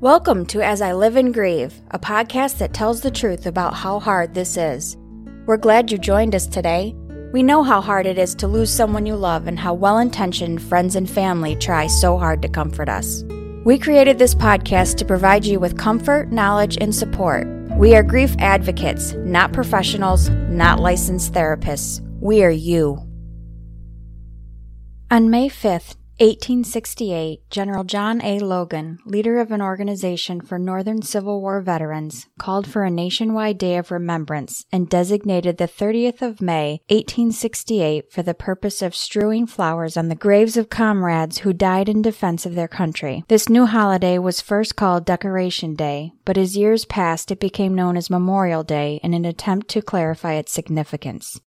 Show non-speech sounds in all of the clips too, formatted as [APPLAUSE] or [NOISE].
Welcome to As I Live and Grieve, a podcast that tells the truth about how hard this is. We're glad you joined us today. We know how hard it is to lose someone you love and how well intentioned friends and family try so hard to comfort us. We created this podcast to provide you with comfort, knowledge, and support. We are grief advocates, not professionals, not licensed therapists. We are you. On May 5th, 1868, General John A. Logan, leader of an organization for Northern Civil War veterans, called for a nationwide day of remembrance and designated the 30th of May, 1868, for the purpose of strewing flowers on the graves of comrades who died in defense of their country. This new holiday was first called Decoration Day, but as years passed, it became known as Memorial Day in an attempt to clarify its significance.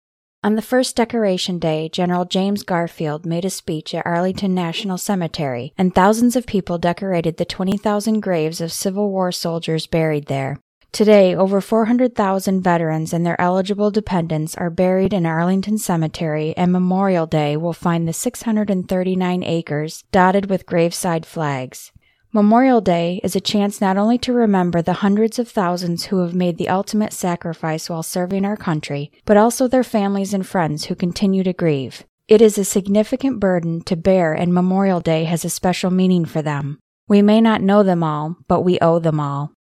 On the first Decoration Day, General James Garfield made a speech at Arlington National Cemetery, and thousands of people decorated the 20,000 graves of Civil War soldiers buried there. Today, over 400,000 veterans and their eligible dependents are buried in Arlington Cemetery, and Memorial Day will find the 639 acres dotted with graveside flags. Memorial Day is a chance not only to remember the hundreds of thousands who have made the ultimate sacrifice while serving our country, but also their families and friends who continue to grieve. It is a significant burden to bear, and Memorial Day has a special meaning for them. We may not know them all, but we owe them all.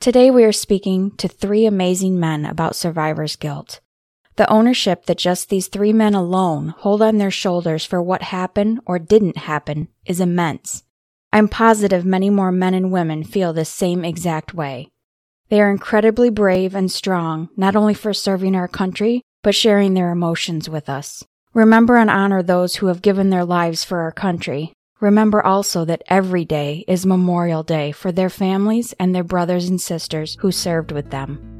Today we are speaking to three amazing men about survivor's guilt. The ownership that just these three men alone hold on their shoulders for what happened or didn't happen is immense. I'm positive many more men and women feel this same exact way. They are incredibly brave and strong, not only for serving our country, but sharing their emotions with us. Remember and honor those who have given their lives for our country. Remember also that every day is Memorial Day for their families and their brothers and sisters who served with them.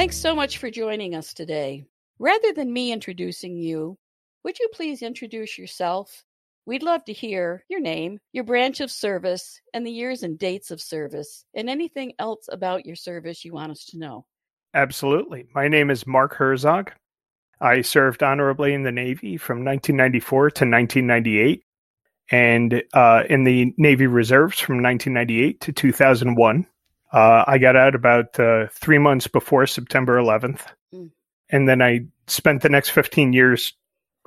Thanks so much for joining us today. Rather than me introducing you, would you please introduce yourself? We'd love to hear your name, your branch of service, and the years and dates of service, and anything else about your service you want us to know. Absolutely. My name is Mark Herzog. I served honorably in the Navy from 1994 to 1998 and uh, in the Navy Reserves from 1998 to 2001. Uh, I got out about uh, three months before September 11th. Mm. And then I spent the next 15 years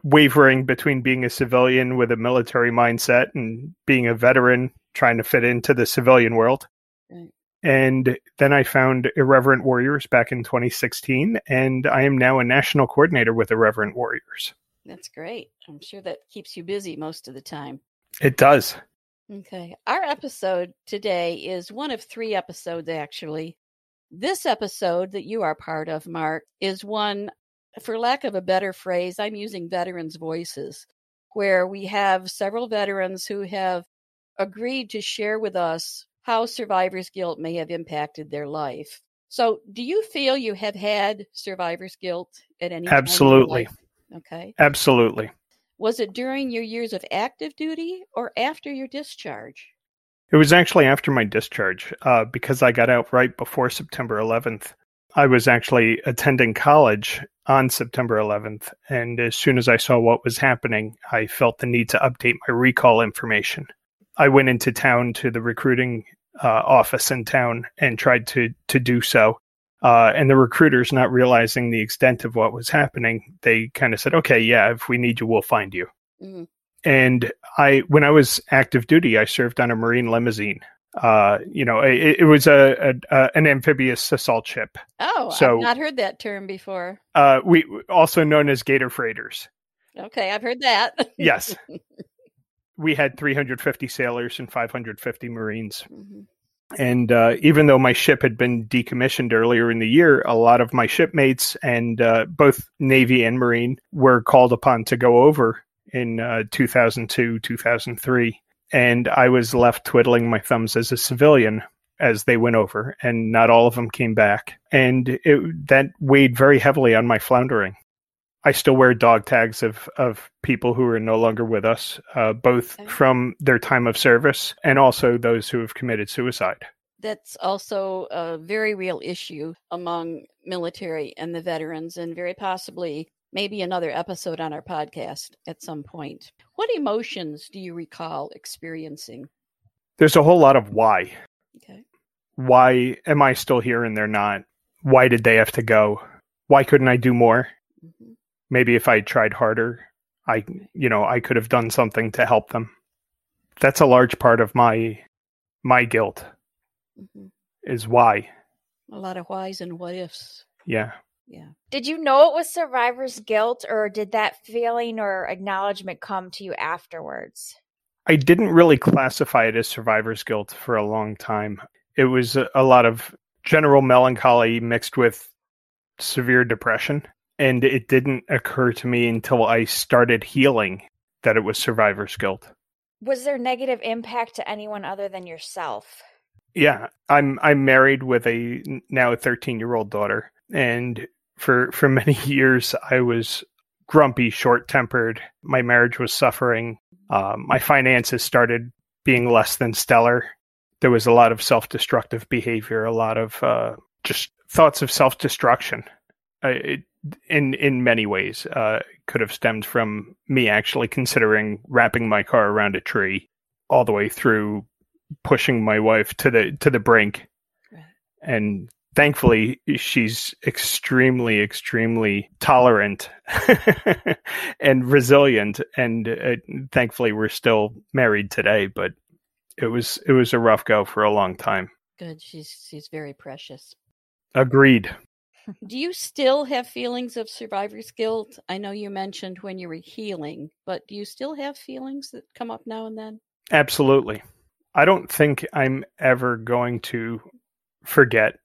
wavering between being a civilian with a military mindset and being a veteran trying to fit into the civilian world. Right. And then I found Irreverent Warriors back in 2016, and I am now a national coordinator with Irreverent Warriors. That's great. I'm sure that keeps you busy most of the time. It does. Okay. Our episode today is one of three episodes, actually. This episode that you are part of, Mark, is one, for lack of a better phrase, I'm using veterans' voices, where we have several veterans who have agreed to share with us how survivor's guilt may have impacted their life. So, do you feel you have had survivor's guilt at any Absolutely. Okay. Absolutely. Was it during your years of active duty or after your discharge? It was actually after my discharge uh, because I got out right before September 11th. I was actually attending college on September 11th, and as soon as I saw what was happening, I felt the need to update my recall information. I went into town to the recruiting uh, office in town and tried to to do so, uh, and the recruiters, not realizing the extent of what was happening, they kind of said, "Okay, yeah, if we need you, we'll find you." Mm-hmm. And I, when I was active duty, I served on a Marine limousine. Uh, you know, it, it was a, a, a, an amphibious assault ship. Oh, so, I've not heard that term before. Uh, we also known as Gator freighters. Okay, I've heard that. yes, [LAUGHS] we had 350 sailors and 550 Marines. Mm-hmm. And uh, even though my ship had been decommissioned earlier in the year, a lot of my shipmates and uh, both Navy and Marine were called upon to go over in uh, 2002, 2003. And I was left twiddling my thumbs as a civilian as they went over, and not all of them came back. And it, that weighed very heavily on my floundering. I still wear dog tags of of people who are no longer with us, uh, both okay. from their time of service and also those who have committed suicide. That's also a very real issue among military and the veterans, and very possibly maybe another episode on our podcast at some point. What emotions do you recall experiencing? There's a whole lot of why. Okay. Why am I still here and they're not? Why did they have to go? Why couldn't I do more? Mm-hmm. Maybe if I tried harder, I you know, I could have done something to help them. That's a large part of my my guilt. Mm-hmm. Is why. A lot of whys and what ifs. Yeah. Yeah. Did you know it was survivor's guilt or did that feeling or acknowledgement come to you afterwards? I didn't really classify it as survivor's guilt for a long time. It was a, a lot of general melancholy mixed with severe depression. And it didn't occur to me until I started healing that it was survivor's guilt. Was there negative impact to anyone other than yourself? Yeah, I'm I'm married with a now a 13 year old daughter, and for for [LAUGHS] many years I was grumpy, short tempered. My marriage was suffering. Um, my finances started being less than stellar. There was a lot of self destructive behavior, a lot of uh, just thoughts of self destruction. Uh, in in many ways, uh, could have stemmed from me actually considering wrapping my car around a tree, all the way through pushing my wife to the to the brink, and thankfully she's extremely extremely tolerant [LAUGHS] and resilient. And uh, thankfully we're still married today but it was it was a rough go for a long time. Good. She's she's very precious. Agreed do you still have feelings of survivor's guilt i know you mentioned when you were healing but do you still have feelings that come up now and then absolutely i don't think i'm ever going to forget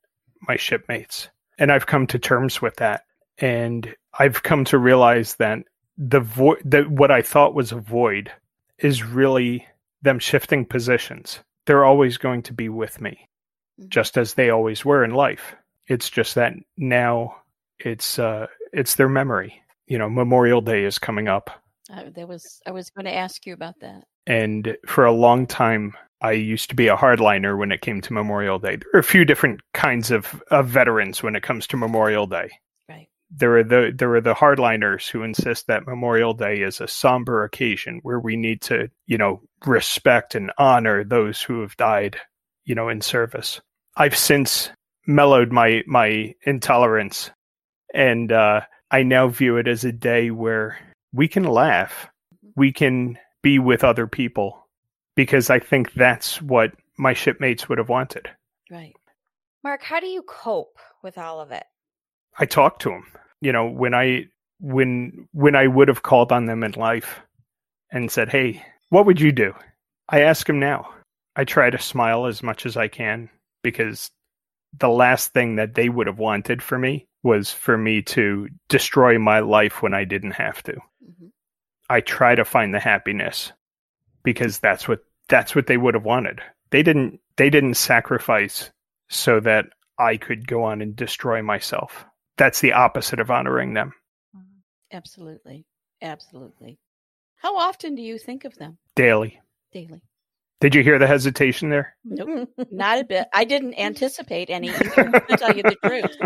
my shipmates. And I've come to terms with that. And I've come to realize that the void that what I thought was a void is really them shifting positions. They're always going to be with me, mm-hmm. just as they always were in life. It's just that now it's uh it's their memory. You know, Memorial Day is coming up. Uh, that was I was going to ask you about that. And for a long time, I used to be a hardliner when it came to Memorial Day. There are a few different kinds of, of veterans when it comes to Memorial Day. Right. There are the there are the hardliners who insist that Memorial Day is a somber occasion where we need to, you know, respect and honor those who have died, you know, in service. I've since mellowed my my intolerance and uh, I now view it as a day where we can laugh, we can be with other people because I think that's what my shipmates would have wanted. Right. Mark, how do you cope with all of it? I talk to them. You know, when I when when I would have called on them in life and said, "Hey, what would you do?" I ask them now. I try to smile as much as I can because the last thing that they would have wanted for me was for me to destroy my life when I didn't have to. Mm-hmm. I try to find the happiness because that's what that's what they would have wanted. They didn't they didn't sacrifice so that I could go on and destroy myself. That's the opposite of honoring them. Mm-hmm. Absolutely. Absolutely. How often do you think of them? Daily. Daily. Did you hear the hesitation there? Nope, [LAUGHS] not a bit. I didn't anticipate any. to [LAUGHS] tell you the truth,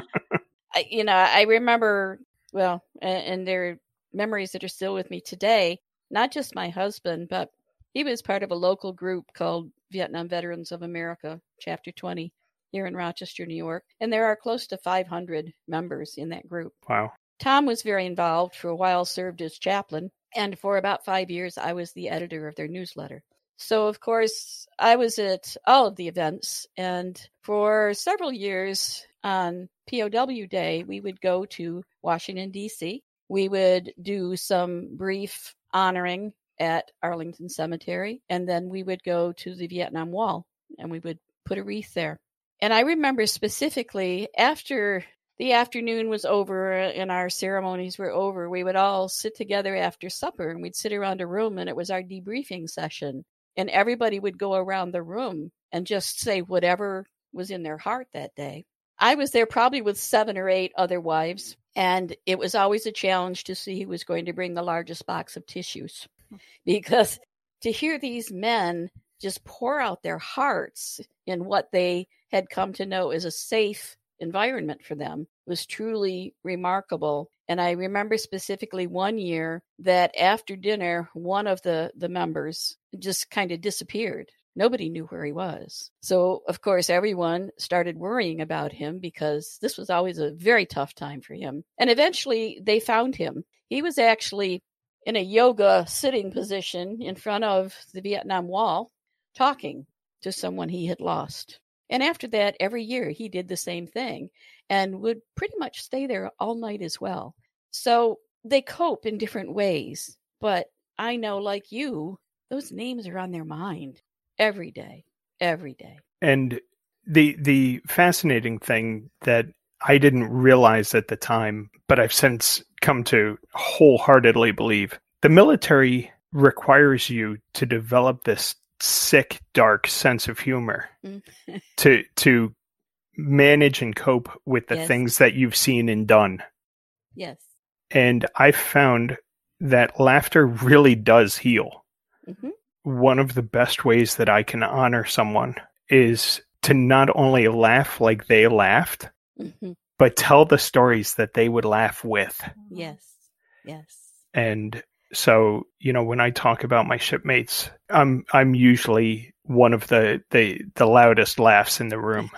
I, you know, I remember well, and, and there are memories that are still with me today. Not just my husband, but he was part of a local group called Vietnam Veterans of America, Chapter 20, here in Rochester, New York. And there are close to 500 members in that group. Wow. Tom was very involved, for a while served as chaplain, and for about five years, I was the editor of their newsletter. So, of course, I was at all of the events, and for several years on POW Day, we would go to Washington, D.C. We would do some brief honoring at Arlington Cemetery, and then we would go to the Vietnam Wall and we would put a wreath there. And I remember specifically after the afternoon was over and our ceremonies were over, we would all sit together after supper and we'd sit around a room and it was our debriefing session. And everybody would go around the room and just say whatever was in their heart that day. I was there probably with seven or eight other wives, and it was always a challenge to see who was going to bring the largest box of tissues. Hmm. [LAUGHS] because to hear these men just pour out their hearts in what they had come to know as a safe environment for them was truly remarkable. And I remember specifically one year that after dinner, one of the, the members just kind of disappeared. Nobody knew where he was. So, of course, everyone started worrying about him because this was always a very tough time for him. And eventually they found him. He was actually in a yoga sitting position in front of the Vietnam Wall talking to someone he had lost. And after that, every year he did the same thing and would pretty much stay there all night as well. So they cope in different ways. But I know, like you, those names are on their mind every day, every day. And the the fascinating thing that I didn't realize at the time, but I've since come to wholeheartedly believe the military requires you to develop this sick, dark sense of humor mm. [LAUGHS] to to manage and cope with the yes. things that you've seen and done. Yes. And I found that laughter really does heal. Mm-hmm. One of the best ways that I can honor someone is to not only laugh like they laughed, mm-hmm. but tell the stories that they would laugh with. Yes. Yes. And so, you know, when I talk about my shipmates, I'm I'm usually one of the the, the loudest laughs in the room.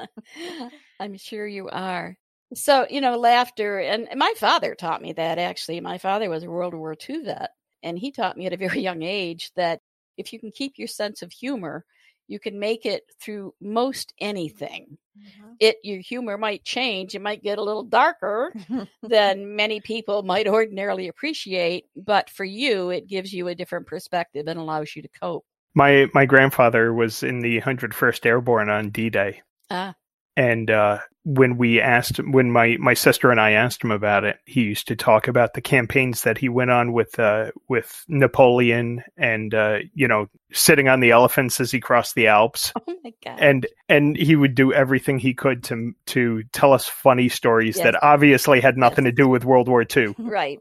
[LAUGHS] I'm sure you are. So, you know, laughter and my father taught me that actually. My father was a World War II vet, and he taught me at a very young age that if you can keep your sense of humor, you can make it through most anything. Mm-hmm. It your humor might change, it might get a little darker [LAUGHS] than many people might [LAUGHS] ordinarily appreciate, but for you it gives you a different perspective and allows you to cope. My my grandfather was in the 101st Airborne on D-Day. Ah. And uh, when we asked, when my, my sister and I asked him about it, he used to talk about the campaigns that he went on with uh, with Napoleon, and uh, you know, sitting on the elephants as he crossed the Alps. [LAUGHS] Oh my god! And and he would do everything he could to to tell us funny stories yes. that obviously had nothing yes. to do with World War [LAUGHS] II. Right.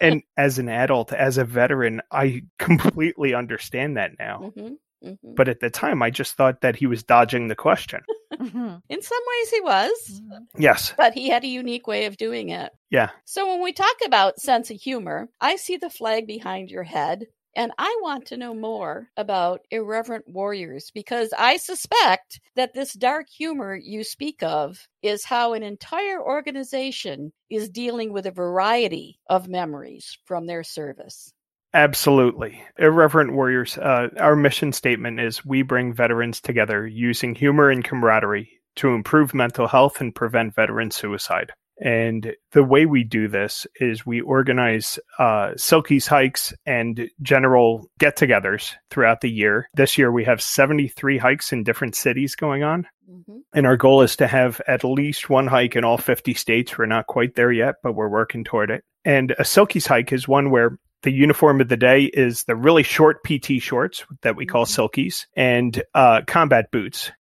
and as an adult, as a veteran, I completely understand that now. Mm-hmm. Mm-hmm. But at the time, I just thought that he was dodging the question. [LAUGHS] mm-hmm. In some ways, he was. Mm-hmm. Yes. But he had a unique way of doing it. Yeah. So when we talk about sense of humor, I see the flag behind your head. And I want to know more about irreverent warriors because I suspect that this dark humor you speak of is how an entire organization is dealing with a variety of memories from their service. Absolutely. Irreverent Warriors, uh, our mission statement is we bring veterans together using humor and camaraderie to improve mental health and prevent veteran suicide. And the way we do this is we organize uh, Silkies hikes and general get togethers throughout the year. This year we have 73 hikes in different cities going on. Mm-hmm. And our goal is to have at least one hike in all 50 states. We're not quite there yet, but we're working toward it. And a Silkies hike is one where the uniform of the day is the really short PT shorts that we call mm-hmm. silkies and uh, combat boots. [LAUGHS]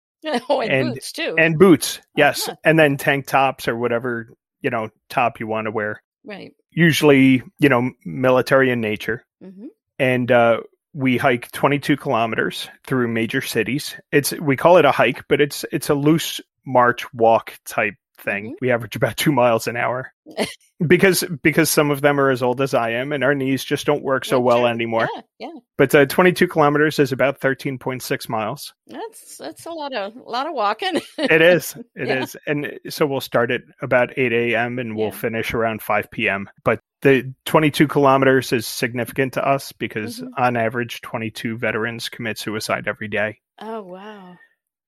Oh, and, and, boots too. And boots, yes. Uh-huh. And then tank tops or whatever, you know, top you want to wear. Right. Usually, you know, military in nature. Mm-hmm. And uh, we hike 22 kilometers through major cities. It's we call it a hike, but it's it's a loose march walk type thing. Mm-hmm. We average about two miles an hour [LAUGHS] because because some of them are as old as I am, and our knees just don't work so well anymore. Yeah, yeah. But uh, 22 kilometers is about 13.6 miles. That's that's a lot of a lot of walking. it is. [LAUGHS] It yeah. is, and so we'll start at about 8 a.m. and we'll yeah. finish around 5 p.m. But the 22 kilometers is significant to us because mm-hmm. on average 22 veterans commit suicide every day oh wow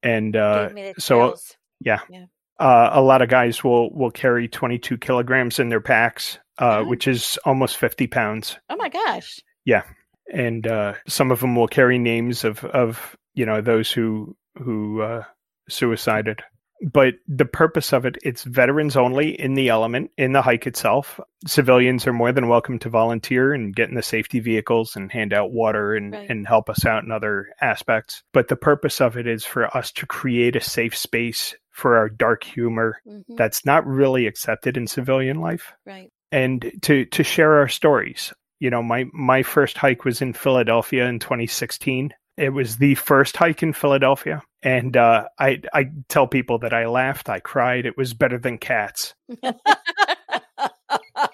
and uh, so yeah. yeah uh, a lot of guys will will carry 22 kilograms in their packs, uh, which is almost 50 pounds. Oh my gosh! Yeah, and uh, some of them will carry names of of you know those who who uh, suicided. But the purpose of it, it's veterans only in the element, in the hike itself. Civilians are more than welcome to volunteer and get in the safety vehicles and hand out water and, right. and help us out in other aspects. But the purpose of it is for us to create a safe space for our dark humor mm-hmm. that's not really accepted in civilian life. Right. And to to share our stories. You know, my my first hike was in Philadelphia in 2016. It was the first hike in Philadelphia, and uh, I I tell people that I laughed, I cried. It was better than cats. [LAUGHS]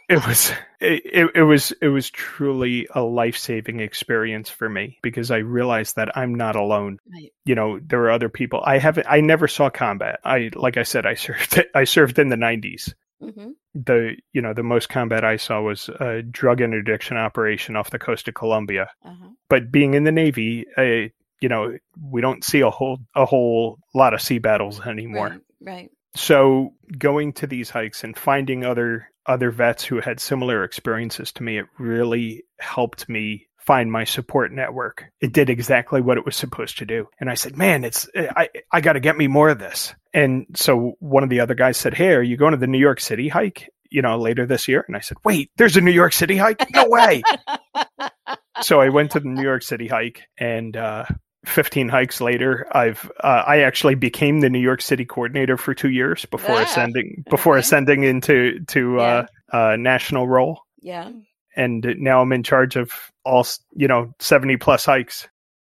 it was it, it was it was truly a life-saving experience for me because I realized that I'm not alone. Right. You know, there are other people. I haven't I never saw combat. I like I said I [LAUGHS] served I served in the 90s. hmm The you know, the most combat I saw was a drug interdiction operation off the coast of Colombia. Uh-huh. But being in the Navy, uh, you know, we don't see a whole a whole lot of sea battles anymore. Right. Right. so going to these hikes and finding other other vets who had similar experiences to me it really helped me find my support network. It did exactly what it was supposed to do. And i said man it's i i got to get me more of this. And so one of the other guys said hey are you going to the new york city hike you know later this year? And i said wait there's a new york city hike? No way. [LAUGHS] So i went to the new york city hike and uh 15 hikes later i've uh, i actually became the new york city coordinator for two years before Ah, ascending before okay. ascending into to uh, uh national role yeah. and now i'm in charge of all you know 70 plus hikes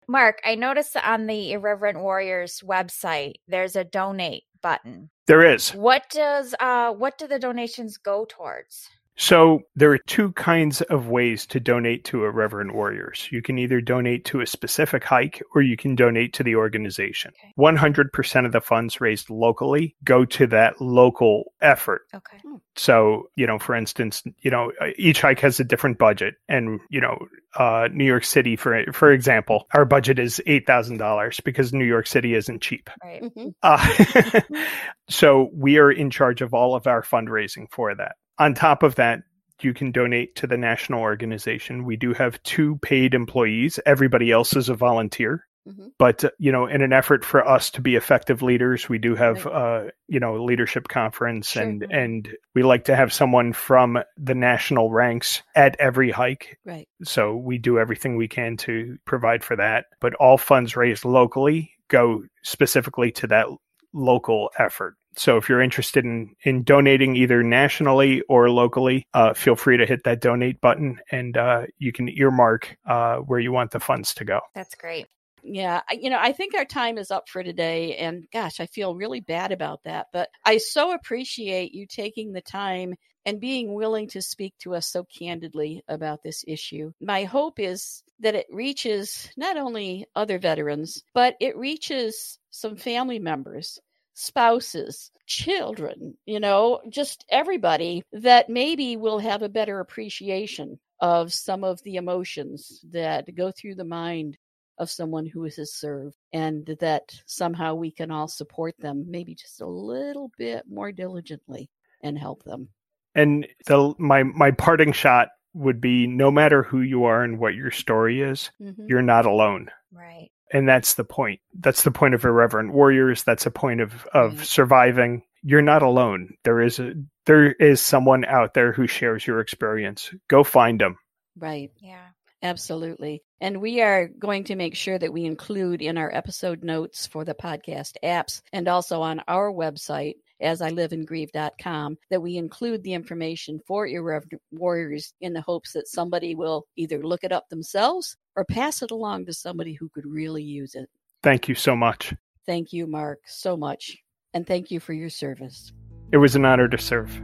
Mark, I noticed on the Irreverent Warriors website, there's a donate button. there is What does uh what do the donations go towards? So there are two kinds of ways to donate to Irreverent Warriors. You can either donate to a specific hike or you can donate to the organization. Okay. 100% of the funds raised locally go to that local effort. Okay. So, you know, for instance, you know, each hike has a different budget and, you know, uh, New York City, for for example, our budget is eight thousand dollars because New York City isn't cheap. Right. hmm Uh, [LAUGHS] so we are in charge of all of our fundraising for that. On top of that, you can donate to the national organization. We do have two paid employees. Everybody else is a volunteer. hmm But uh, you know, in an effort for us to be effective leaders, we do have uh, you know a leadership conference, Sure. and and we like to have someone from the national ranks at every hike. Right. So we do everything we can to provide for that. But all funds raised locally go specifically to that local effort. So if you're interested in, in donating either nationally or locally, uh, feel free to hit that donate button and uh, you can earmark uh, where you want the funds to go. That's great. Yeah, you know, I think our time is up for today. And gosh, I feel really bad about that. But I so appreciate you taking the time and being willing to speak to us so candidly about this issue. My hope is that it reaches not only other veterans, but it reaches some family members, spouses, children, you know, just everybody that maybe will have a better appreciation of some of the emotions that go through the mind of someone who has served and that somehow we can all support them maybe just a little bit more diligently and help them. And the my my parting shot would be no matter who you are and what your story is, Mhm. you're not alone. Right. And that's the point. That's the point of irreverent warriors. That's a point of of Right. surviving. You're not alone. There is a there is someone out there who shares your experience. Go find them. Right. Yeah. Absolutely. And we are going to make sure that we include in our episode notes for the podcast apps and also on our website, as I live and grieve.com, that we include the information for Irreverent Warriors in the hopes that somebody will either look it up themselves or pass it along to somebody who could really use it. Thank you so much. Thank you, Mark, so much. And thank you for your service. It was an honor to serve.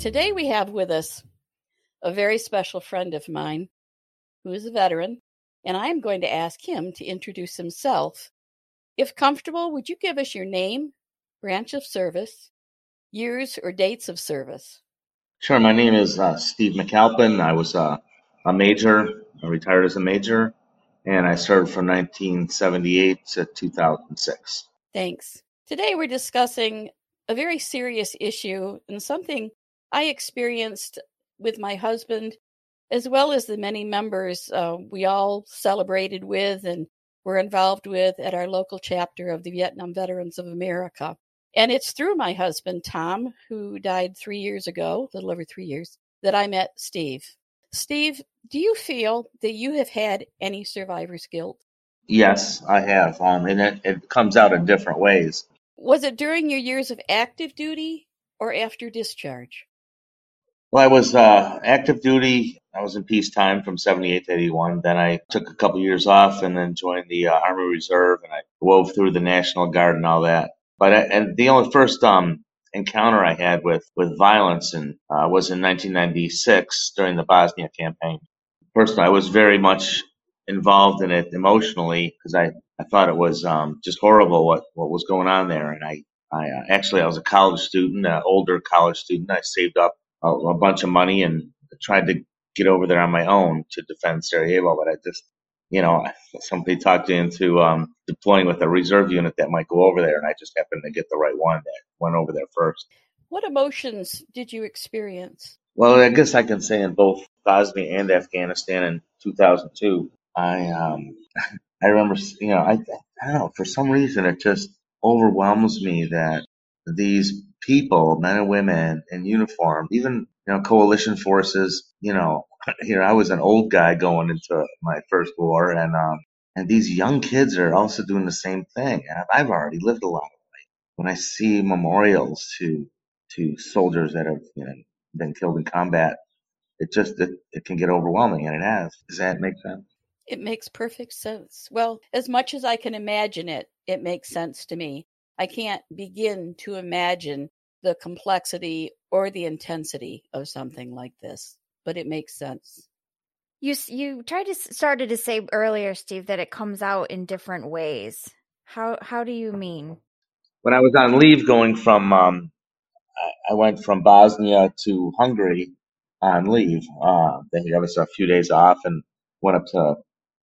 Today we have with us a very special friend of mine who is a veteran, and I'm going to ask him to introduce himself. If comfortable, would you give us your name, branch of service, years or dates of service? Sure. My name is uh, Steve McAlpin. I was uh, a major, I retired as a major, and I served from 1978 to 2006. Thanks. Today we're discussing a very serious issue and something I experienced with my husband, as well as the many members uh, we all celebrated with and were involved with at our local chapter of the Vietnam Veterans of America. And it's through my husband, Tom, who died three years ago, a little over three years, that I met Steve. Steve, do you feel that you have had any survivor's guilt? Yes, I have, um, and it, it comes out in different ways. Was it during your years of active duty or after discharge? Well, I was uh, active duty I was in peacetime from 78 to 81. Then I took a couple years off and then joined the uh, Army Reserve and I wove through the National Guard and all that. But I, and the only first um, encounter I had with with violence and uh, was in 1996 during the Bosnia campaign. First, I was very much involved in it emotionally because I, I thought it was um, just horrible what, what was going on there. And I, I uh, actually I was a college student, an older college student. I saved up a, a bunch of money and tried to get over there on my own to defend Sarajevo, but I just you know, [LAUGHS] somebody talked me into um, deploying with a reserve unit that might go over there, and I just happened to get the right one that went over there first. What emotions did you experience? Well, I guess I can say in both Bosnia and Afghanistan in 2002, I um, [LAUGHS] I remember, you know, I I don't know, for some reason it just overwhelms me that these people, men and women in uniform, even you know, coalition forces, you know, [LAUGHS] here I was an old guy going into my first war, and um, and these young kids are also doing the same thing. And I've already lived a lot of life. When I see memorials to to soldiers that have you know been killed in combat, it just it, it can get overwhelming, and it has. Does that make sense? It makes perfect sense. Well, as much as I can imagine it, it makes sense to me. I can't begin to imagine the complexity or the intensity of something like this but it makes sense. You you tried to started to say earlier, Steve, that it comes out in different ways. How how do you mean? When I was on leave, going from um, I went from Bosnia to Hungary on leave. Uh, they gave us a few days off and went up to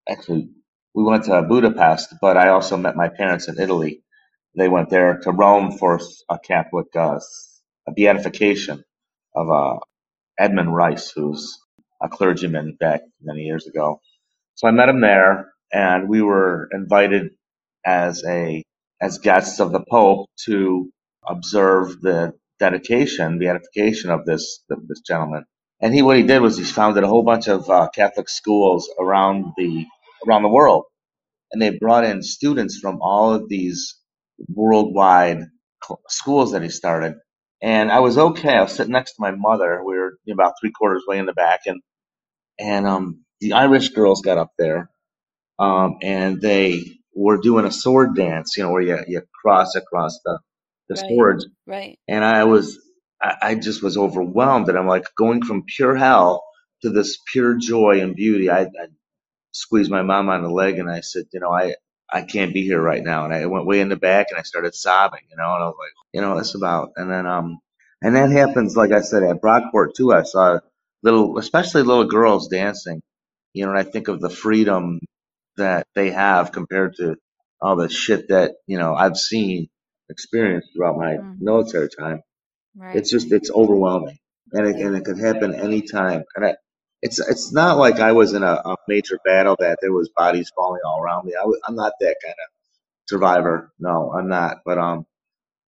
actually we went to Budapest, but I also met my parents in Italy. They went there to Rome for a Catholic uh, a beatification of a Edmund Rice, who's a clergyman back many years ago. So I met him there, and we were invited as a as guests of the Pope to observe the dedication, beatification of this of this gentleman. And he what he did was he founded a whole bunch of uh, Catholic schools around the around the world, and they brought in students from all of these worldwide schools that he started and I was okay. I was sitting next to my mother. We were about three quarters way in the back, and and um, the Irish girls got up there, um, and they were doing a sword dance. You know, where you you cross across the the Right, swords, right. and I was I, I just was overwhelmed, and I'm like going from pure hell to this pure joy and beauty. I, I squeezed my mom on the leg, and I said, you know, I I can't be here right now. And I went way in the back and I started sobbing, you know, and I was like, you know, that's about, and then, um, and that happens, like I said, at Brockport too. I saw little, especially little girls dancing, you know, and I think of the freedom that they have compared to all the shit that, you know, I've seen, experienced throughout my Mm. military time. Right. It's just, it's overwhelming and it, and it could happen anytime. And I, it's it's not like I was in a, a major battle that there was bodies falling all around me. I'm not that kind of survivor. No, I'm not. But um,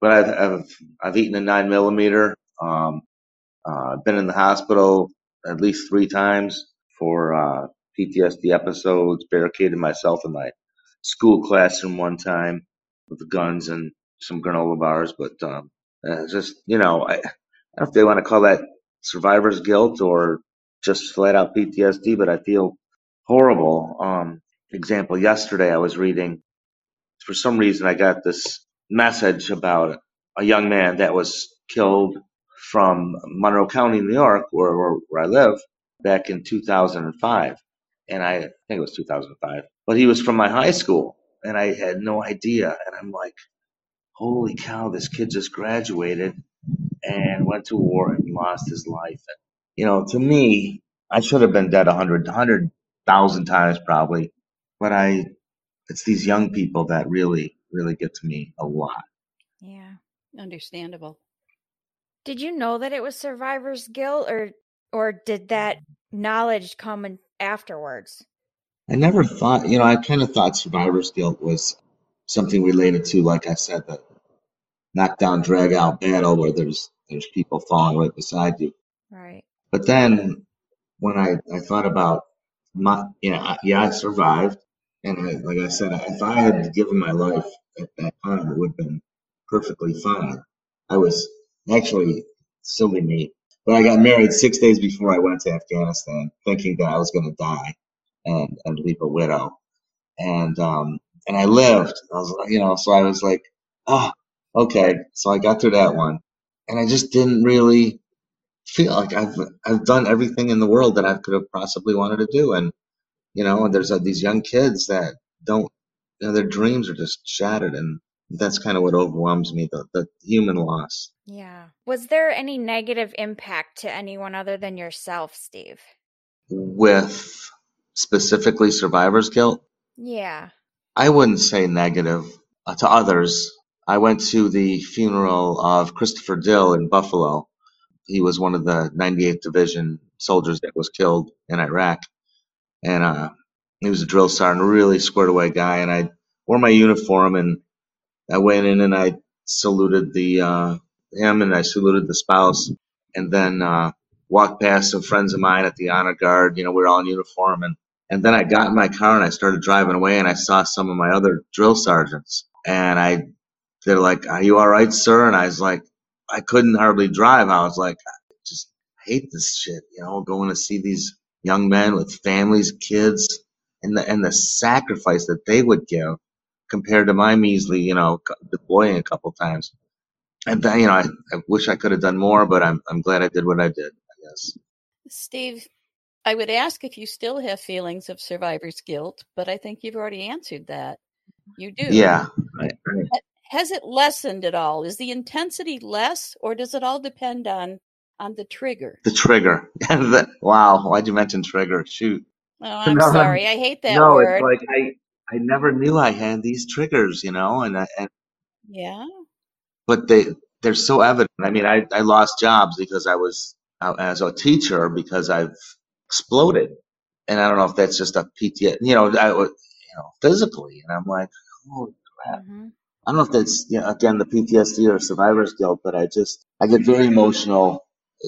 but I've I've, I've eaten a nine millimeter. Um, uh, been in the hospital at least three times for uh, PTSD episodes. Barricaded myself in my school classroom one time with guns and some granola bars. But um, uh, just you know, I, I don't know if they want to call that survivor's guilt or just flat out PTSD, but I feel horrible. Um, example, yesterday I was reading, for some reason I got this message about a young man that was killed from Monroe County, New York, where, where, where I live, back in 2005. And I think it was 2005, but he was from my high school and I had no idea. And I'm like, holy cow, this kid just graduated and went to war and lost his life. And, you know, to me, I should have been dead a hundred, hundred thousand times probably, but I, it's these young people that really, really get to me a lot. yeah. Understandable. Did you know that it was survivor's guilt, or or did that knowledge come in afterwards? I never thought, you know, I kind of thought survivor's guilt was something related to, like I said, the knockdown, drag out battle where there's there's people falling right beside you. Right. But then when I, I thought about my, you know, yeah, I survived. And I, like I said, if I had given my life at that time, it would have been perfectly fine. I was actually, silly me, but I got married six days before I went to Afghanistan, thinking that I was going to die and and leave a widow, and um and I lived. I was you know so I was like, oh okay, so I got through that one, and I just didn't really feel like I've I've done everything in the world that I could have possibly wanted to do, and you know, and there's uh, these young kids that don't, you know, their dreams are just shattered, and that's kind of what overwhelms me the the human loss. Yeah. Was there any negative impact to anyone other than yourself, Steve? With specifically survivor's guilt? Yeah. I wouldn't say negative uh, to others. I went to the funeral of Christopher Dill in Buffalo. He was one of the 98th Division soldiers that was killed in Iraq. And uh, he was a drill sergeant, really squared away guy. And I wore my uniform and I went in and I saluted the uh, him and I saluted the spouse. And then uh, walked past some friends of mine at the honor guard. You know, we were all in uniform. And, and then I got in my car and I started driving away and I saw some of my other drill sergeants. And I they're like, "Are you all right, sir?" And I was like, I couldn't hardly drive. I was like, I just hate this shit, you know, going to see these young men with families, kids, and the and the sacrifice that they would give compared to my measly, you know, deploying a couple times. And then, you know, I, I wish I could have done more, but I'm I'm glad I did what I did. I guess. Steve, I would ask if you still have feelings of survivor's guilt, but I think you've already answered that. You do. Yeah. Has it lessened at all? Is the intensity less, or does it all depend on on the trigger? The trigger. [LAUGHS] wow. Why'd you mention trigger? Shoot. Oh, [LAUGHS] I'm no, sorry. I hate that no, word. No, it's like I I never knew I had these triggers, you know, and and yeah. But they they're so evident. I mean, I I lost jobs because I was uh, as a teacher because I've exploded, and I don't know if that's just a PTSD, you know, I you know physically, and I'm like, oh crap. Mm-hmm. I don't know if that's you know, again the PTSD or survivor's guilt, but I just I get very emotional.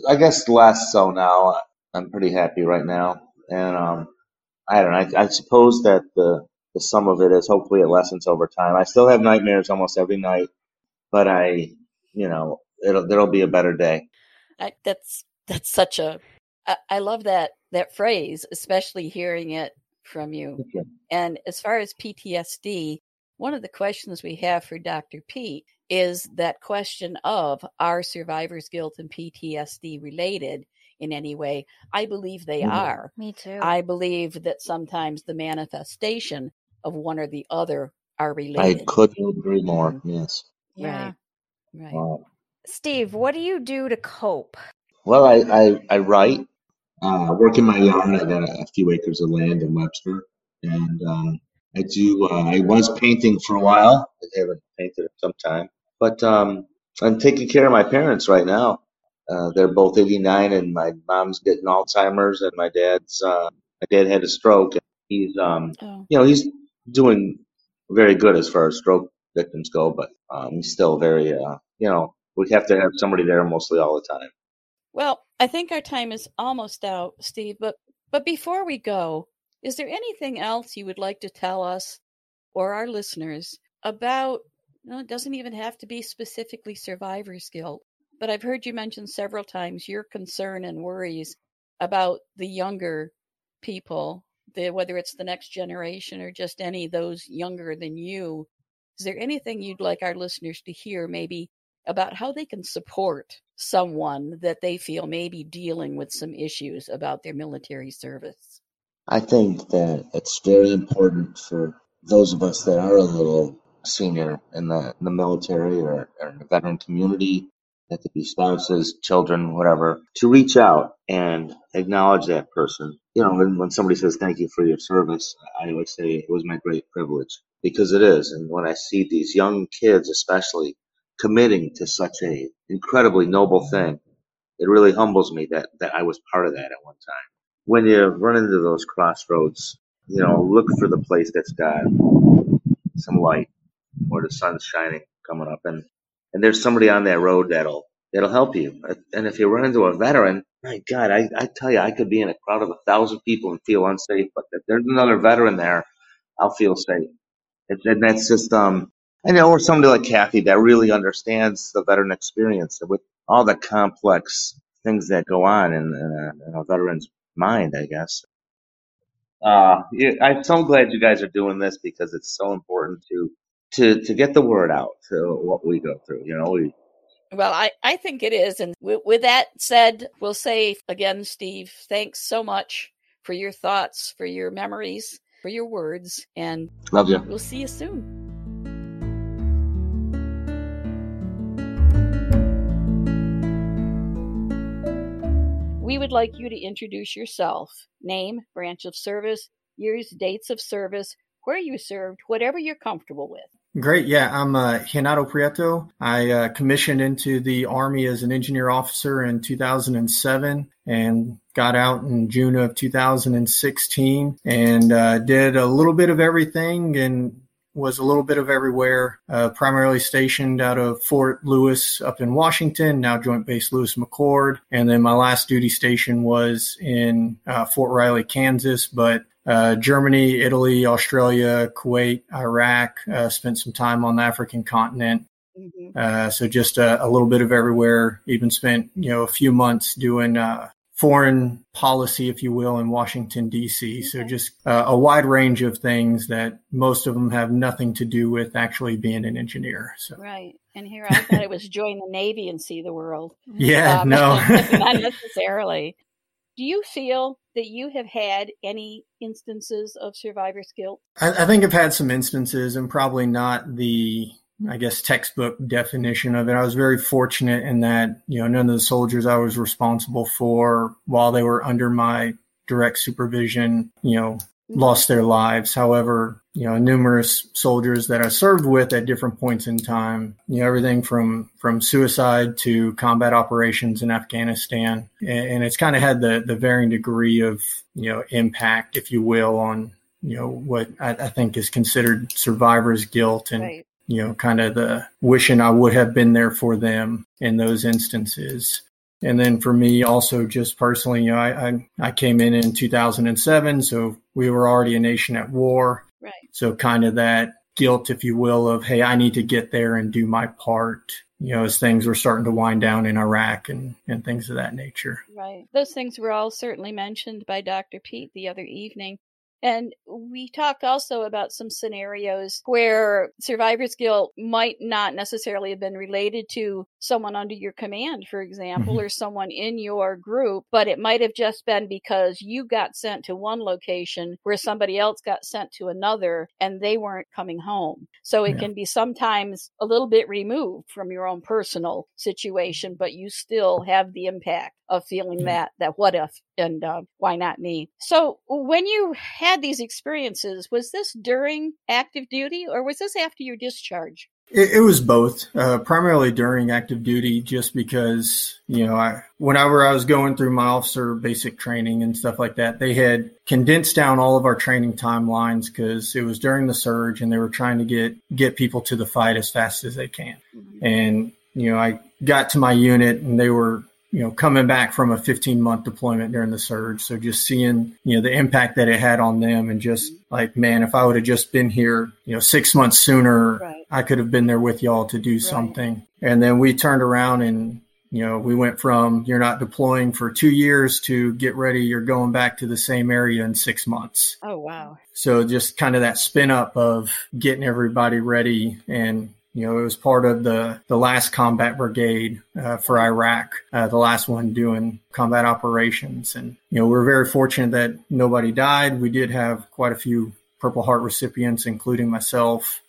I guess less so now. I'm pretty happy right now, and um, I don't know. I, I suppose that the the sum of it is hopefully it lessens over time. I still have nightmares almost every night, but I, you know, it'll there'll be a better day. I, that's that's such a. I, I love that that phrase, especially hearing it from you. And as far as PTSD, one of the questions we have for Dr. Pete is that question of are survivor's guilt and PTSD related in any way? I believe they mm-hmm. are. Me too. I believe that sometimes the manifestation of one or the other are related. I couldn't agree more. Yes. Yeah. Right. right. Wow. Steve, what do you do to cope? Well, I, I, I write. Uh, work in my yard. I got a, a few acres of land in Webster, and um, I do. Uh, I was painting for a while. I haven't painted in some time, but um, I'm taking care of my parents right now. Uh, they're both 89, and my mom's getting Alzheimer's, and my dad's uh, my dad had a stroke. And he's um, oh. you know, he's doing very good as far as stroke victims go, but um, he's still very, uh, you know, we have to have somebody there mostly all the time. Well, I think our time is almost out, Steve. But but before we go, is there anything else you would like to tell us or our listeners about? No, it doesn't even have to be specifically survivor's guilt, but I've heard you mention several times your concern and worries about the younger people, the, whether it's the next generation or just any of those younger than you. Is there anything you'd like our listeners to hear, maybe about how they can support someone that they feel may be dealing with some issues about their military service? I think that it's very important for those of us that are a little senior in the, in the military or, or in the veteran community, that could be spouses, children, whatever, to reach out and acknowledge that person. You know, when, when somebody says thank you for your service, I always say it was my great privilege because it is. And when I see these young kids, especially committing to such a incredibly noble thing, it really humbles me that, that I was part of that at one time when you run into those crossroads, you know, look for the place that's got some light where the sun's shining coming up and and there's somebody on that road that'll that'll help you. And if you run into a veteran, my God, I, I tell you, I could be in a crowd of a thousand people and feel unsafe, but if there's another veteran there, I'll feel safe. and that's just um I know, or somebody like Kathy that really understands the veteran experience with all the complex things that go on in, in, a, in a veteran's mind, I guess. Uh, I'm so glad you guys are doing this because it's so important to to to get the word out to what we go through. You know, we. Well, I, I think it is. And w- with that said, we'll say again, Steve, thanks so much for your thoughts, for your memories, for your words. And love you. We'll see you soon. We would like you to introduce yourself name, branch of service, years, dates of service, where you served, whatever you're comfortable with. Great. Yeah, I'm uh, Renato Prieto. I uh, commissioned into the Army as an engineer officer in 2007 and got out in June of 2016 and uh, did a little bit of everything and was a little bit of everywhere, uh, primarily stationed out of Fort Lewis up in Washington, now Joint Base Lewis McChord. And then my last duty station was in uh, Fort Riley, Kansas, but uh, Germany, Italy, Australia, Kuwait, Iraq, uh, spent some time on the African continent. Mm-hmm. Uh, so just a, a, little bit of everywhere. Even spent you know a few months doing uh, foreign policy, if you will, in Washington, D.C. So just uh, a wide range of things that most of them have nothing to do with actually being an engineer. So. Right. And here I thought it was join the Navy and see the world. Yeah, um, no. [LAUGHS] not [LAUGHS] necessarily. Do you feel that you have had any instances of survivor's guilt? I, I think I've had some instances and probably not the I guess, textbook definition of it. I was very fortunate in that, you know, none of the soldiers I was responsible for while they were under my direct supervision, you know, mm-hmm. lost their lives. However, you know, numerous soldiers that I served with at different points in time, you know, everything from, from suicide to combat operations in Afghanistan. And, it's kind of had the, the varying degree of, you know, impact, if you will, on, you know, what I, I think is considered survivor's guilt and, right you know, kind of the wishing I would have been there for them in those instances. And then for me, also just personally, you know, I, I, I came in in 2007, so we were already a nation at war. Right. So kind of that guilt, if you will, of hey, I need to get there and do my part. You know, as things were starting to wind down in Iraq and and things of that nature. Right. Those things were all certainly mentioned by Dr. Pete the other evening. And we talked also about some scenarios where survivor's guilt might not necessarily have been related to someone under your command, for example, mm-hmm. or someone in your group, but it might have just been because you got sent to one location where somebody else got sent to another and they weren't coming home. So it yeah. can be sometimes a little bit removed from your own personal situation, but you still have the impact of feeling yeah. that, that what if and uh, why not me? So when you had these experiences, was this during active duty or was this after your discharge? It, it was both, uh, primarily during active duty, just because, you know, I, whenever I was going through my officer basic training and stuff like that, they had condensed down all of our training timelines because it was during the surge and they were trying to get, get people to the fight as fast as they can. Mm-hmm. And, you know, I got to my unit and they were you know, coming back from a 15 month deployment during the surge. So just seeing, you know, the impact that it had on them and just like, man, if I would have just been here, you know, six months sooner, right. I could have been there with y'all to do right. something. And then we turned around and, you know, we went from you're not deploying for two years to get ready, you're going back to the same area in six months. Oh, wow. So just kind of that spin up of getting everybody ready and you know, it was part of the, the last combat brigade uh, for Iraq, uh, the last one doing combat operations. And, you know, we are very fortunate that nobody died. We did have quite a few Purple Heart recipients, including myself.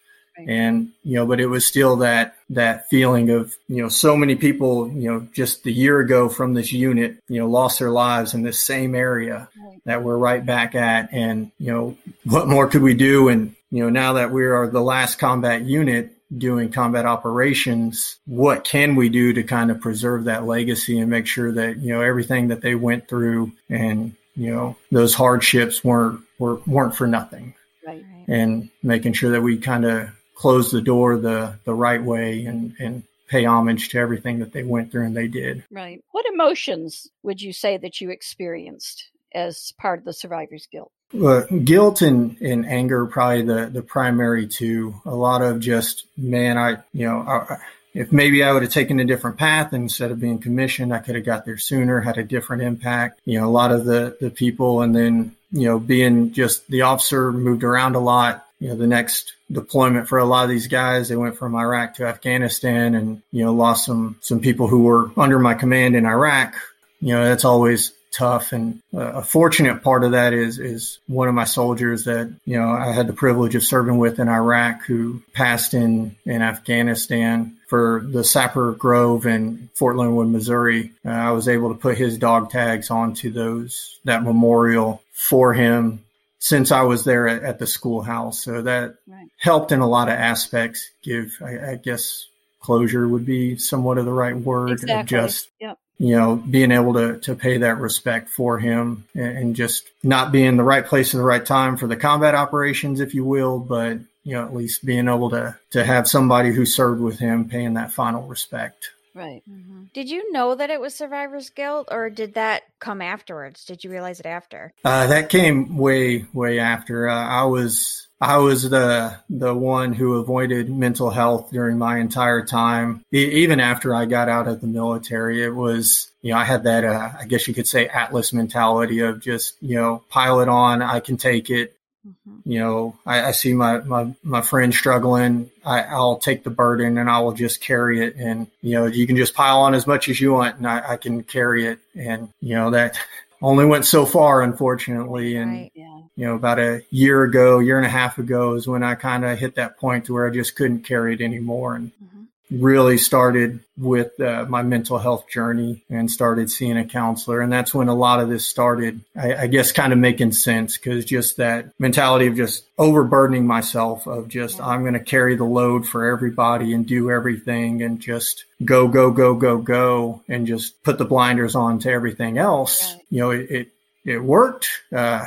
And, you know, but it was still that, that feeling of, you know, so many people, you know, just a year ago from this unit, you know, lost their lives in this same area right. that we're right back at. And, you know, what more could we do? And, you know, now that we are the last combat unit, doing combat operations, what can we do to kind of preserve that legacy and make sure that, you know, everything that they went through and, you know, those hardships weren't, were, weren't for nothing. Right. And making sure that we kind of close the door the, the right way and, and pay homage to everything that they went through and they did. Right. What emotions would you say that you experienced as part of the survivor's guilt? Well, guilt and, and anger probably the, the primary two. A lot of just man, I you know, I, if maybe I would have taken a different path instead of being commissioned, I could have got there sooner, had a different impact. You know, a lot of the, the people and then, you know, being just the officer moved around a lot. You know, the next deployment for a lot of these guys, they went from Iraq to Afghanistan and, you know, lost some, some people who were under my command in Iraq. You know, that's always tough. And a fortunate part of that is is one of my soldiers that you know I had the privilege of serving with in Iraq, who passed in in Afghanistan for the Sapper Grove in Fort Leonard Missouri. Uh, I was able to put his dog tags onto those that memorial for him since I was there at, at the schoolhouse. So that right. helped in a lot of aspects. Give, I, I, guess, closure would be somewhat of the right word. Exactly. Just yep you know, being able to, to pay that respect for him and, and just not being the right place at the right time for the combat operations, if you will, but, you know, at least being able to, to have somebody who served with him paying that final respect. Right. Mm-hmm. Did you know that it was survivor's guilt or did that come afterwards? Did you realize it after? Uh, that came way, way after. Uh, I was I was the the one who avoided mental health during my entire time. even after I got out of the military, it was you know I had that uh, I guess you could say Atlas mentality of just you know pile it on, I can take it. Mm-hmm. You know, I, I, see my, my, my friend struggling. I, I'll take the burden and I will just carry it. And, you know, you can just pile on as much as you want and I, I can carry it. And, you know, that [LAUGHS] only went so far, unfortunately. And, right, yeah you know, about a year ago, year and a half ago is when I kind of hit that point to where I just couldn't carry it anymore and mm-hmm. Really started with uh, my mental health journey and started seeing a counselor. And that's when a lot of this started, I, I guess, kind of making sense because just that mentality of just overburdening myself of just. I'm going to carry the load for everybody and do everything and just go, go, go, go, go, and just put the blinders on to everything else. You know, it, it, it worked. Uh,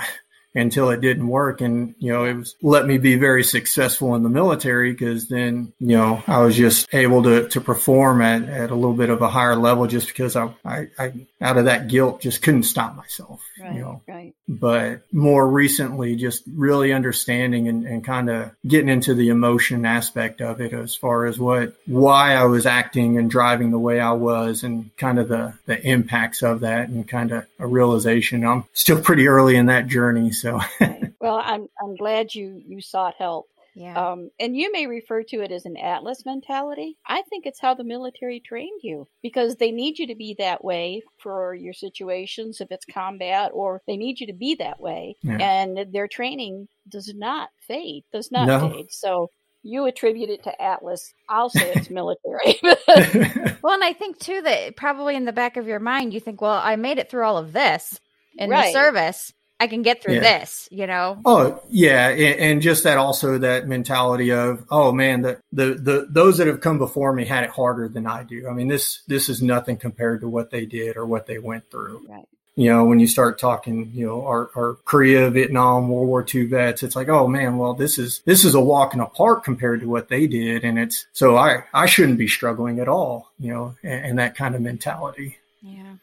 until it didn't work. And, you know, it was let me be very successful in the military because then, you know, I was just able to, to perform at, at a little bit of a higher level just because I, I, I out of that guilt just couldn't stop myself, right, you know, right. but more recently, just really understanding and, and kind of getting into the emotion aspect of it as far as what, why I was acting and driving the way I was and kind of the, the impacts of that and kind of a realization. I'm still pretty early in that journey. So, [LAUGHS] well, I'm I'm glad you you sought help. Yeah. Um, and you may refer to it as an Atlas mentality. I think it's how the military trained you because they need you to be that way for your situations, if it's combat, or they need you to be that way. Yeah. And their training does not fade, does not no. fade. So you attribute it to Atlas. I'll say it's [LAUGHS] military. [LAUGHS] well, and I think too that probably in the back of your mind, you think, well, I made it through all of this in right. the service. I can get through yeah. this, you know? Oh yeah. And, and, just that also that mentality of, oh man, the, the, the, those that have come before me had it harder than I do. I mean, this, this is nothing compared to what they did or what they went through. Right. You know, when you start talking, you know, our, our Korea, Vietnam, World War II vets, it's like, oh man, well, this is, this is a walk in a park compared to what they did. And it's, so I, I shouldn't be struggling at all, you know, and, and that kind of mentality. Yeah.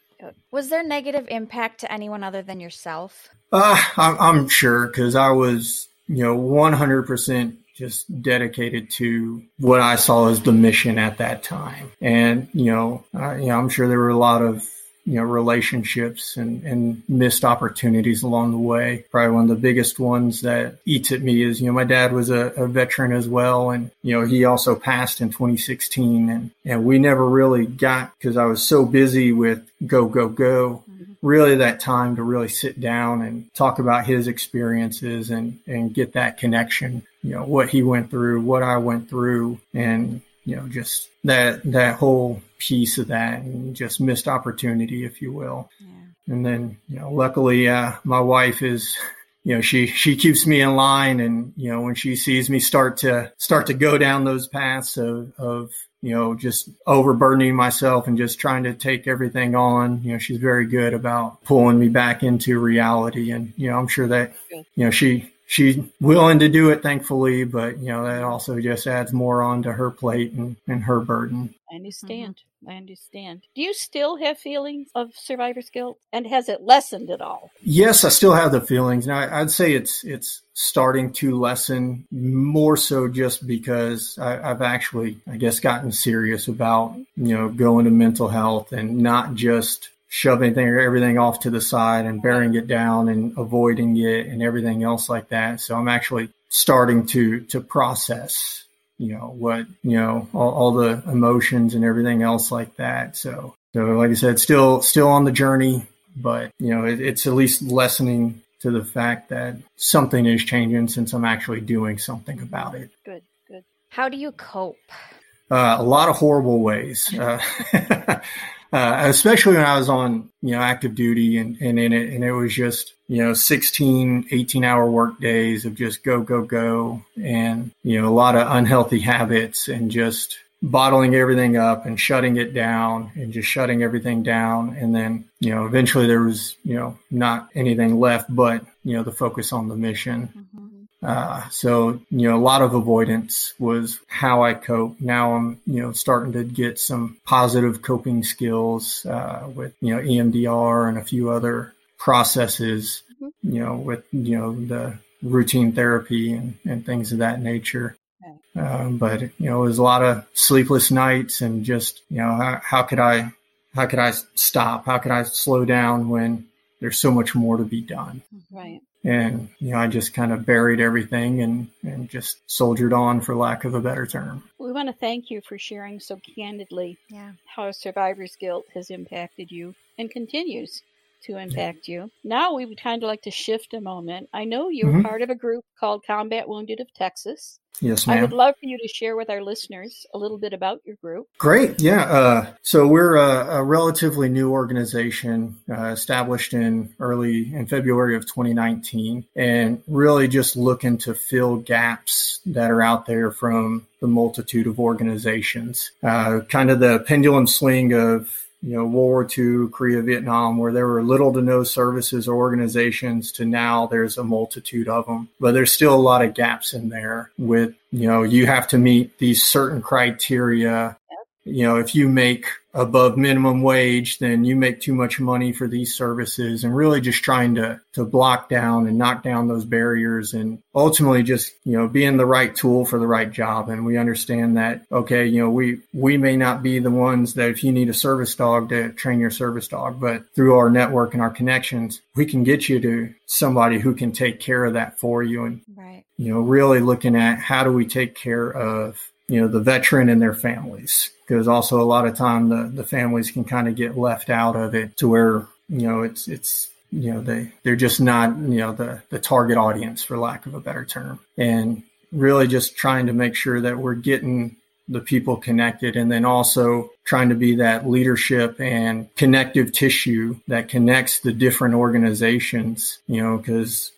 Was there negative impact to anyone other than yourself? Uh, I'm, I'm sure because I was, you know, 100% just dedicated to what I saw as the mission at that time. And, you know, uh, you know, I'm sure there were a lot of you know, relationships and, and missed opportunities along the way. Probably one of the biggest ones that eats at me is, you know, my dad was a, a veteran as well. And, you know, he also passed in 2016 and, and we never really got, cause I was so busy with go, go, go, mm-hmm. really that time to really sit down and talk about his experiences and, and get that connection, you know, what he went through, what I went through and, you know, just that, that whole piece of that and just missed opportunity, if you will. Yeah. And then, you know, luckily, uh, my wife is, [LAUGHS] you know, she, she keeps me in line and, you know, when she sees me start to, start to go down those paths of, of, you know, just overburdening myself and just trying to take everything on. You know, she's very good about pulling me back into reality. And, you know, I'm sure that, you know, she, she's willing to do it, thankfully, but you know that also just adds more onto her plate and, and her burden. I understand. Mm-hmm. I understand. Do you still have feelings of survivor's guilt, and has it lessened at all? Yes, I still have the feelings. Now, I'd say it's it's starting to lessen more so just because I, have actually, I guess, gotten serious about you know going to mental health and not just shoving everything off to the side and bearing it down and avoiding it and everything else like that. So I'm actually starting to to process you know what you know all, all, the emotions and everything else like that. So so like i said still still on the journey but you know it, it's at least lessening to the fact that something is changing since i'm actually doing something about it. Good good. How do you cope? Uh, a lot of horrible ways. Uh, [LAUGHS] uh, especially when I was on, you know, active duty and, and in it, and it was just, you know, 16, 18 hour work days of just go, go, go. And, you know, a lot of unhealthy habits and just bottling everything up and shutting it down and just shutting everything down. And then, you know, eventually there was, you know, not anything left but, you know, the focus on the mission. Mm-hmm. Uh, so, you know, a lot of avoidance was how I cope. Now I'm, you know, starting to get some positive coping skills, uh, with, you know, EMDR and a few other processes, mm-hmm. you know, with, you know, the routine therapy and, and things of that nature. Um, but, you know, it was a lot of sleepless nights and just, you know, how, how could I, how could I stop? How could I slow down when there's so much more to be done? Right and you know i just kind of buried everything and and just soldiered on for lack of a better term we want to thank you for sharing so candidly yeah. how survivor's guilt has impacted you and continues to impact you. Now we would kind of like to shift a moment. I know you're mm-hmm. part of a group called Combat Wounded of Texas. Yes, ma'am. I would love for you to share with our listeners a little bit about your group. Great. Yeah. Uh, so we're a, a, relatively new organization uh, established in early in February of 2019 and really just looking to fill gaps that are out there from the multitude of organizations. Uh, kind of the pendulum swing of you know, World War II, Korea, Vietnam, where there were little to no services or organizations to now there's a multitude of them. But there's still a lot of gaps in there with, you know, you have to meet these certain criteria you know, if you make above minimum wage, then you make too much money for these services and really just trying to, to block down and knock down those barriers and ultimately just, you know, being the right tool for the right job. And we understand that, okay, you know, we, we may not be the ones that if you need a service dog to train your service dog, but through our network and our connections, we can get you to somebody who can take care of that for you. And, right. you know, really looking at how do we take care of, you know, the veteran and their families because also a lot of time the, the families can kind of get left out of it to where you know it's it's you know they they're just not you know the the target audience for lack of a better term. And really just trying to make sure that we're getting the people connected and then also trying to be that leadership and connective tissue that connects the different organizations you know because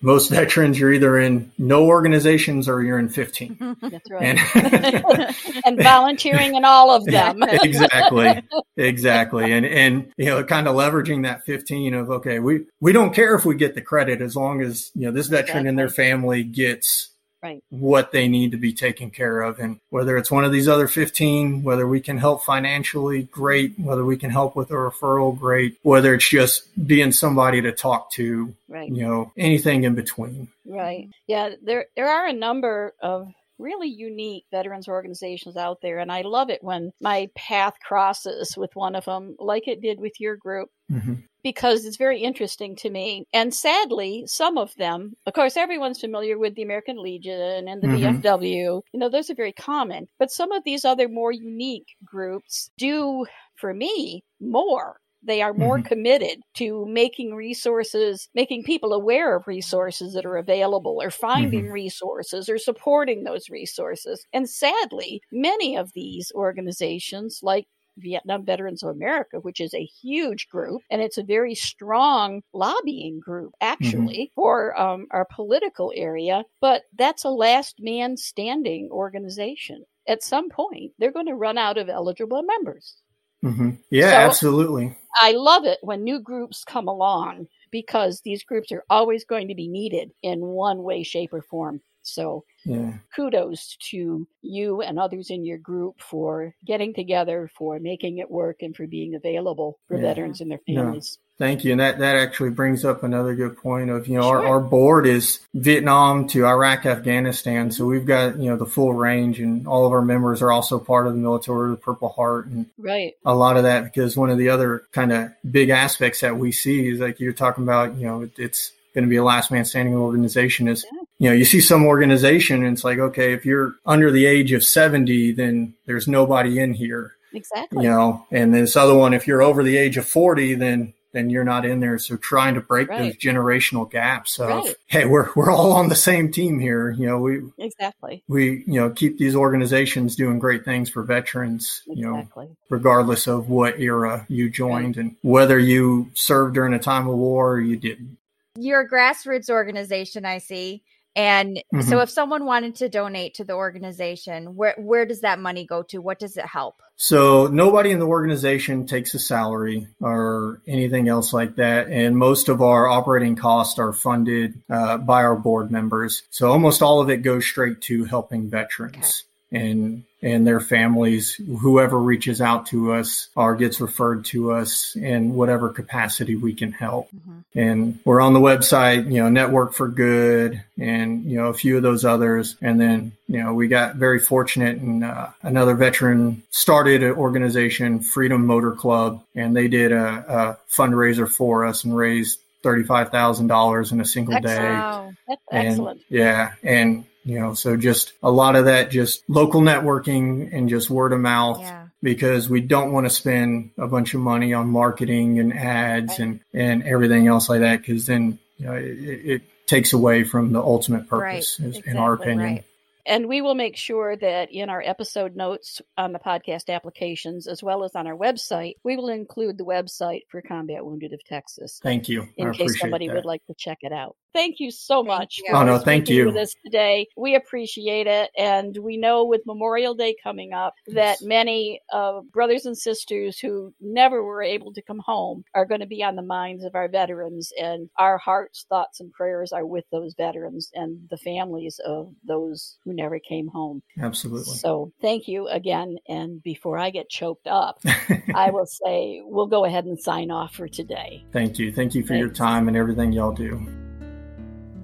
most veterans you're either in no organizations or you're in 15 [LAUGHS] that's right. And, [LAUGHS] and [LAUGHS] volunteering in all of them. Exactly exactly. And and you know kind of leveraging that 15 of okay we we don't care if we get the credit as long as you know this veteran exactly. and their family gets right. what they need to be taken care of. And whether it's one of these other 15, whether we can help financially, great. Whether we can help with a referral, great. Whether it's just being somebody to talk to, right. you know, anything in between. Right. Yeah. There, there are a number of really unique veterans organizations out there. And I love it when my path crosses with one of them, like it did with your group. Mm-hmm because it's very interesting to me. And sadly, some of them, of course, everyone's familiar with the American Legion and the mm-hmm. VFW. You know, those are very common. But some of these other more unique groups do, for me, more they are more mm-hmm. committed to making resources, making people aware of resources that are available or finding mm-hmm. resources or supporting those resources. And sadly, many of these organizations, like Vietnam Veterans of America, which is a huge group, and it's a very strong lobbying group, mm-hmm. actually, mm-hmm. for um, our political area. But that's a last man standing organization. At some point, they're going to run out of eligible members. Mm-hmm. Yeah, so absolutely. I love it when new groups come along because these groups are always going to be needed in one way, shape, or form. So yeah. kudos to you and others in your group for getting together, for making it work, and for being available for yeah. veterans and their families. Thank you. And that, that actually brings up another good point of, you know, sure. our, our board is Vietnam to Iraq, Afghanistan. So we've got, you know, the full range and all of our members are also part of the military, the Purple Heart and right. a lot of that because one of the other kind of big aspects that we see is like you're talking about, you know, it, it's going to be a last man standing organization is, yeah. You know, you see some organization and it's like, okay, if you're under the age of 70, then there's nobody in here. Exactly. You know, and this other one, if you're over the age of 40, then then you're not in there. So trying to break right. those generational gaps of, right. hey, we're we're all on the same team here. You know, we exactly we you know keep these organizations doing great things for veterans. Exactly. You know, regardless of what era you joined right. and whether you served during a time of war or you didn't. You're a grassroots organization, I see. And mm-hmm. so if someone wanted to donate to the organization, where where does that money go to? What does it help? So nobody in the organization takes a salary or anything else like that. And most of our operating costs are funded uh, by our board members. So almost all of it goes straight to helping veterans. Okay and and their families whoever reaches out to us or gets referred to us in whatever capacity we can help mm-hmm. and we're on the website you know network for good and you know a few of those others and then you know we got very fortunate and uh, another veteran started an organization freedom motor club and they did a, a fundraiser for us and raised $35,000 in a single day. Wow. That's and, excellent. Yeah. And you know so just a lot of that just local networking and just word of mouth yeah. because we don't want to spend a bunch of money on marketing and ads right. and and everything else like that because then you know it, it, takes away from the ultimate purpose right. exactly, in our opinion right. And we will make sure that in our episode notes on the podcast applications, as well as on our website, we will include the website for Combat Wounded of Texas. Thank you. In I case somebody that. would like to check it out. Thank you so thank much. You. Oh no, thank you. With us today, we appreciate it, and we know with Memorial Day coming up that many uh, brothers and sisters who never were able to come home are going to be on the minds of our veterans, and our hearts, thoughts, and prayers are with those veterans and the families of those who never came home. Absolutely. So thank you again. And before I get choked up, [LAUGHS] I will say we'll go ahead and sign off for today. Thank you. Thank you for Thanks. your time and everything y'all do.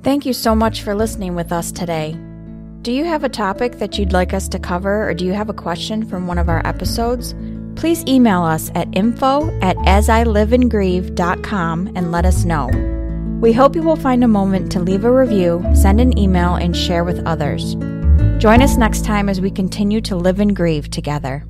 Thank you so much for listening with us today. Do you have a topic that you'd like us to cover, or do you have a question from one of our episodes? Please email us at info at asiliveandgrieve.com and let us know. We hope you will find a moment to leave a review, send an email, and share with others. Join us next time as we continue to live and grieve together.